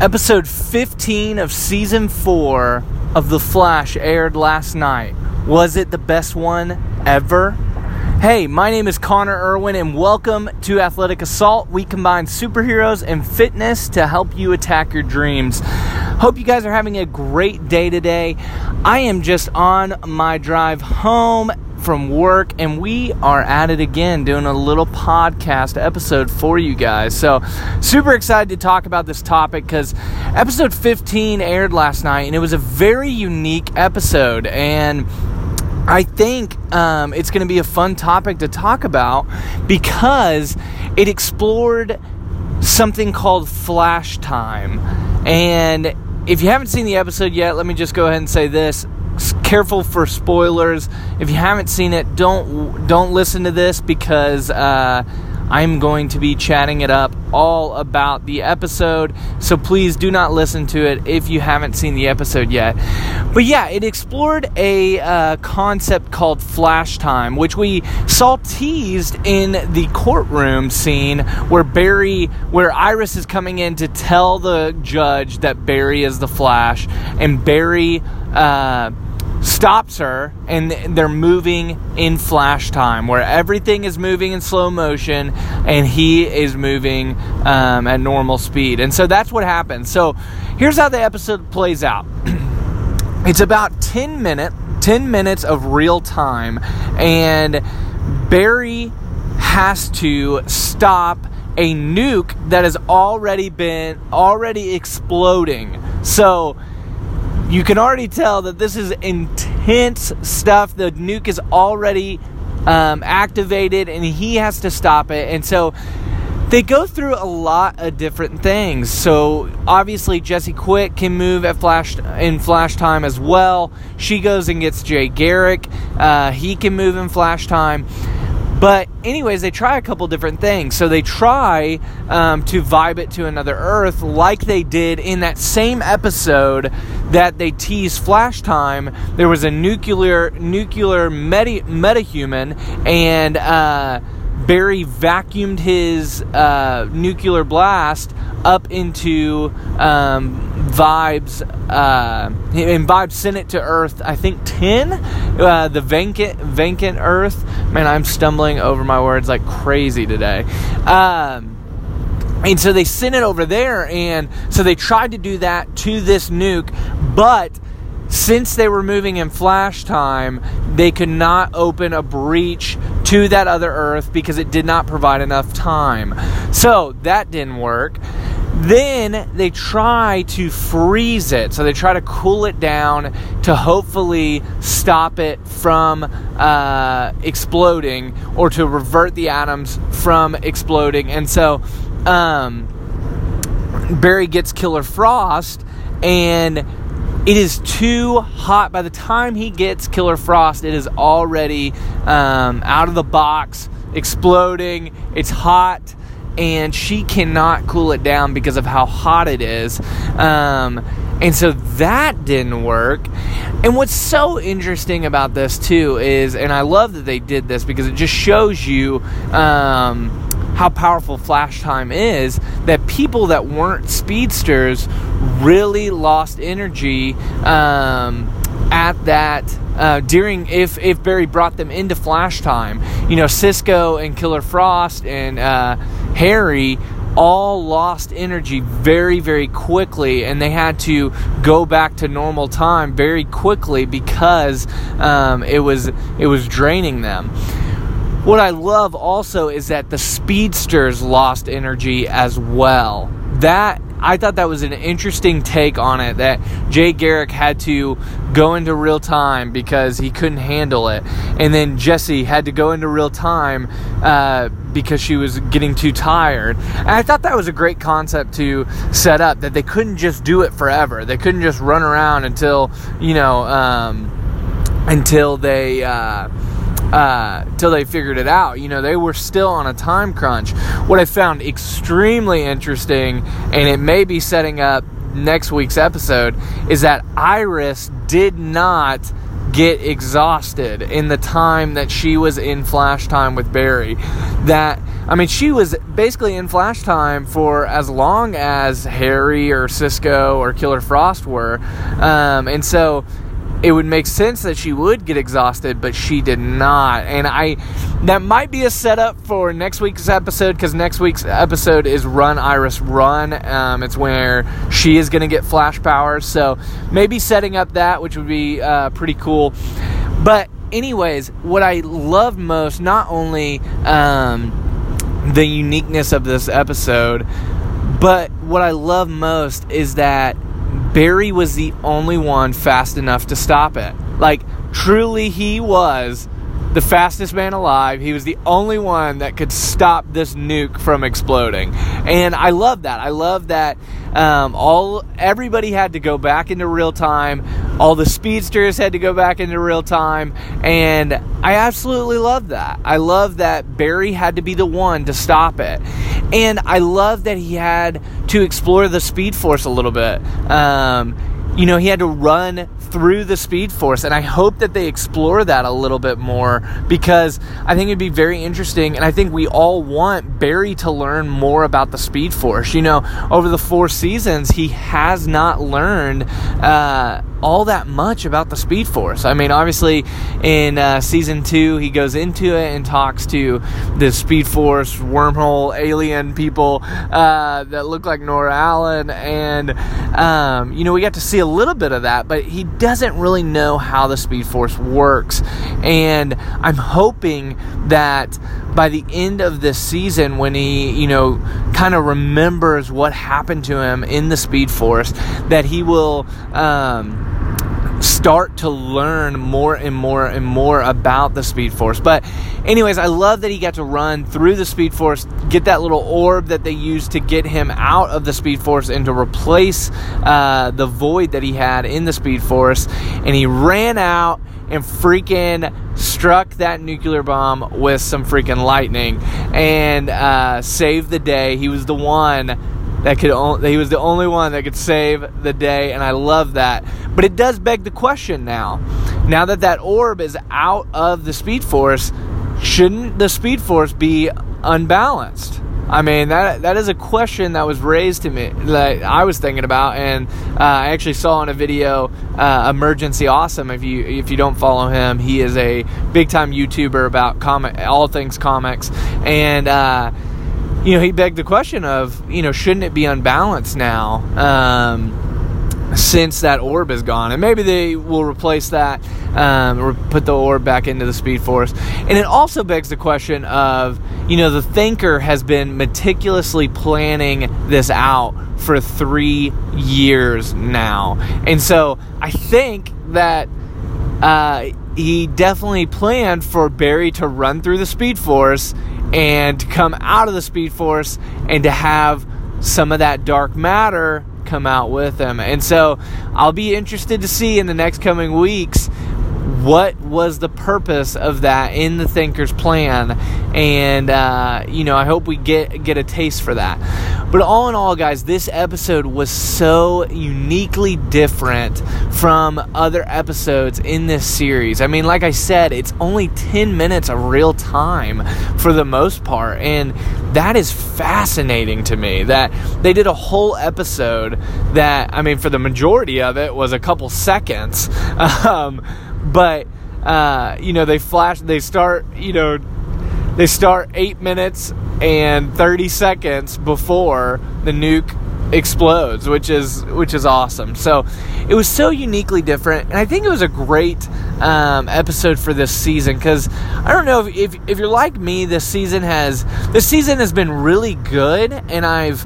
Episode 15 of season 4 of The Flash aired last night. Was it the best one ever? Hey, my name is Connor Irwin, and welcome to Athletic Assault. We combine superheroes and fitness to help you attack your dreams. Hope you guys are having a great day today. I am just on my drive home from work, and we are at it again doing a little podcast episode for you guys. So, super excited to talk about this topic because episode 15 aired last night, and it was a very unique episode. And I think um, it's going to be a fun topic to talk about because it explored something called flash time. And if you haven't seen the episode yet, let me just go ahead and say this careful for spoilers. If you haven't seen it, don't don't listen to this because uh, I'm going to be chatting it up all about the episode. So please do not listen to it if you haven't seen the episode yet. But yeah, it explored a uh, concept called flash time, which we saw teased in the courtroom scene where Barry, where Iris is coming in to tell the judge that Barry is the Flash, and Barry. Uh, stops her and they're moving in flash time where everything is moving in slow motion and he is moving um, at normal speed. And so that's what happens. So here's how the episode plays out. It's about 10 minutes 10 minutes of real time and barry has to stop a nuke that has already been already exploding. So you can already tell that this is intense stuff. The nuke is already um, activated and he has to stop it. And so they go through a lot of different things. So obviously Jesse Quick can move at flash in flash time as well. She goes and gets Jay Garrick. Uh, he can move in flash time. But, anyways, they try a couple different things. So they try um, to vibe it to another Earth, like they did in that same episode that they teased Flash Time. There was a nuclear nuclear meta metahuman, and uh, Barry vacuumed his uh, nuclear blast up into um, Vibes, uh, Vibes sent it to Earth, I think 10, uh, the vacant, vacant Earth. Man, I'm stumbling over my words like crazy today. Um, and so they sent it over there, and so they tried to do that to this nuke, but since they were moving in flash time, they could not open a breach to that other Earth because it did not provide enough time. So that didn't work. Then they try to freeze it. So they try to cool it down to hopefully stop it from uh, exploding or to revert the atoms from exploding. And so um, Barry gets Killer Frost and it is too hot. By the time he gets Killer Frost, it is already um, out of the box, exploding. It's hot and she cannot cool it down because of how hot it is. Um, and so that didn't work. And what's so interesting about this, too, is, and I love that they did this because it just shows you um, how powerful flash time is, that people that weren't speedsters really lost energy. Um, at that uh, during if if Barry brought them into Flash time. You know, Cisco and Killer Frost and uh, Harry all lost energy very very quickly and they had to go back to normal time very quickly because um, it was it was draining them. What i love also is that the speedsters lost energy as well. That I thought that was an interesting take on it that Jay Garrick had to go into real time because he couldn't handle it, and then Jesse had to go into real time uh, because she was getting too tired. And I thought that was a great concept to set up that they couldn't just do it forever. They couldn't just run around until you know um, until they. Uh, uh, till they figured it out. You know, they were still on a time crunch. What I found extremely interesting, and it may be setting up next week's episode, is that Iris did not get exhausted in the time that she was in flash time with Barry. That I mean, she was basically in Flash time for as long as Harry or Cisco or Killer Frost were. Um, and so it would make sense that she would get exhausted, but she did not. And I that might be a setup for next week's episode because next week's episode is Run Iris Run. Um, it's where she is going to get flash powers, so maybe setting up that, which would be uh, pretty cool. But anyways, what I love most, not only um, the uniqueness of this episode, but what I love most is that Barry was the only one fast enough to stop it. Like, truly, he was the fastest man alive. He was the only one that could stop this nuke from exploding. And I love that. I love that um, all everybody had to go back into real time. All the speedsters had to go back into real time, and I absolutely love that. I love that Barry had to be the one to stop it, and I love that he had to explore the Speed Force a little bit. Um, you know, he had to run through the Speed Force, and I hope that they explore that a little bit more because I think it'd be very interesting, and I think we all want Barry to learn more about the Speed Force. You know, over the four seasons, he has not learned. Uh, all that much about the Speed Force. I mean, obviously, in uh, season two, he goes into it and talks to the Speed Force wormhole alien people uh, that look like Nora Allen, and um, you know, we got to see a little bit of that, but he doesn't really know how the Speed Force works, and I'm hoping that by the end of this season, when he, you know, kind of remembers what happened to him in the Speed Force, that he will. Um, start to learn more and more and more about the Speed Force. But, anyways, I love that he got to run through the Speed Force, get that little orb that they used to get him out of the Speed Force and to replace uh, the void that he had in the Speed Force. And he ran out and freaking struck that nuclear bomb with some freaking lightning and uh, saved the day. He was the one that could only, he was the only one that could save the day and I love that. But it does beg the question now. Now that that orb is out of the speed force, shouldn't the speed force be unbalanced? I mean that that is a question that was raised to me that I was thinking about, and uh, I actually saw in a video uh, Emergency Awesome. If you if you don't follow him, he is a big time YouTuber about comic all things comics, and uh, you know, he begged the question of, you know, shouldn't it be unbalanced now um, since that orb is gone? And maybe they will replace that um, or put the orb back into the Speed Force. And it also begs the question of, you know, the Thinker has been meticulously planning this out for three years now. And so I think that. Uh, he definitely planned for Barry to run through the Speed Force and to come out of the Speed Force and to have some of that dark matter come out with them. And so I'll be interested to see in the next coming weeks what was the purpose of that in the thinker's plan? And uh, you know i hope we get get a taste for that. But all in all guys this episode was so uniquely different from other episodes in this series. I mean like i said it's only 10 minutes of real time for the most part and that is fascinating to me that they did a whole episode that i mean for the majority of it was a couple seconds. Um, but uh, you know they flash they start you know they start eight minutes and 30 seconds before the nuke explodes which is which is awesome. So it was so uniquely different and i think it was a great um, episode for this season because i don't know if, if, if you're like me this season has this season has been really good and i've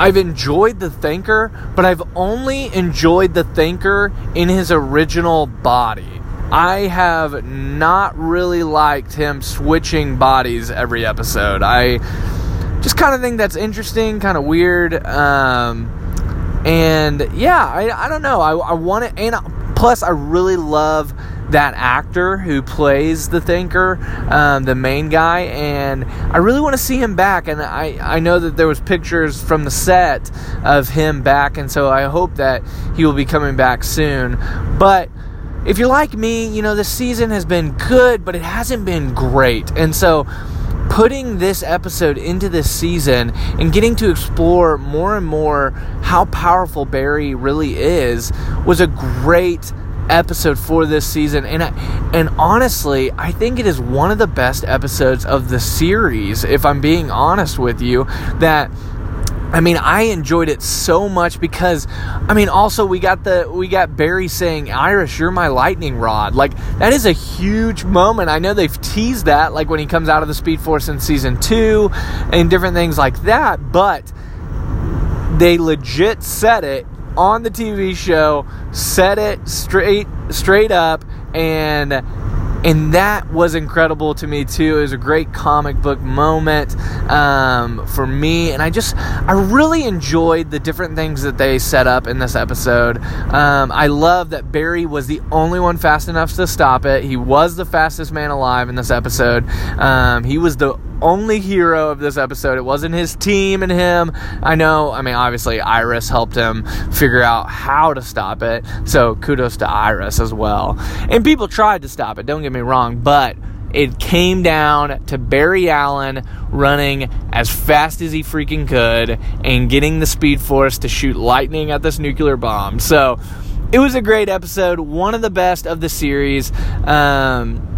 I've enjoyed the Thinker, but I've only enjoyed the Thinker in his original body. I have not really liked him switching bodies every episode. I just kind of think that's interesting, kind of weird. Um, and yeah, I, I don't know. I, I want it, and plus, I really love that actor who plays the thinker, um, the main guy, and I really want to see him back. And I, I know that there was pictures from the set of him back, and so I hope that he will be coming back soon. But if you're like me, you know, the season has been good, but it hasn't been great. And so putting this episode into this season and getting to explore more and more how powerful Barry really is was a great episode for this season and I, and honestly I think it is one of the best episodes of the series if I'm being honest with you that I mean, I enjoyed it so much because, I mean, also we got the we got Barry saying, "Iris, you're my lightning rod." Like that is a huge moment. I know they've teased that, like when he comes out of the Speed Force in season two, and different things like that. But they legit said it on the TV show, said it straight straight up, and and that was incredible to me too. It was a great comic book moment um, for me, and I just I really enjoyed the different things that they set up in this episode. Um, I love that Barry was the only one fast enough to stop it. He was the fastest man alive in this episode. Um, he was the only hero of this episode. It wasn't his team and him. I know, I mean, obviously, Iris helped him figure out how to stop it. So kudos to Iris as well. And people tried to stop it, don't get me wrong, but it came down to Barry Allen running as fast as he freaking could and getting the Speed Force to shoot lightning at this nuclear bomb. So it was a great episode, one of the best of the series. Um,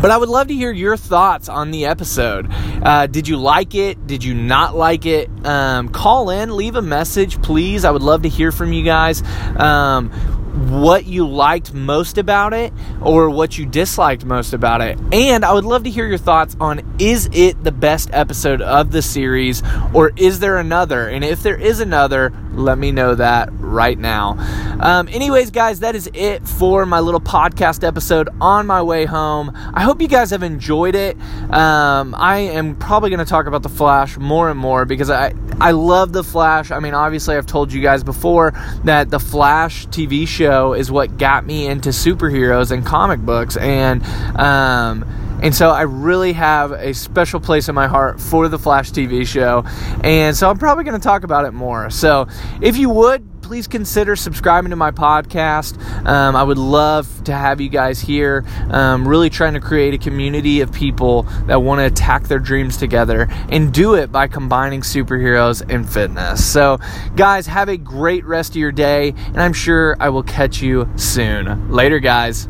but I would love to hear your thoughts on the episode. Uh, did you like it? Did you not like it? Um, call in, leave a message, please. I would love to hear from you guys. Um, what you liked most about it or what you disliked most about it. And I would love to hear your thoughts on is it the best episode of the series or is there another? And if there is another, let me know that right now. Um, anyways, guys, that is it for my little podcast episode on my way home. I hope you guys have enjoyed it. Um, I am probably going to talk about The Flash more and more because I, I love The Flash. I mean, obviously, I've told you guys before that The Flash TV show is what got me into superheroes and comic books. And, um, and so I really have a special place in my heart for the Flash TV show. And so I'm probably going to talk about it more. So if you would, please consider subscribing to my podcast. Um, I would love to have you guys here. Um, really trying to create a community of people that want to attack their dreams together and do it by combining superheroes and fitness. So, guys, have a great rest of your day, and I'm sure I will catch you soon. Later, guys.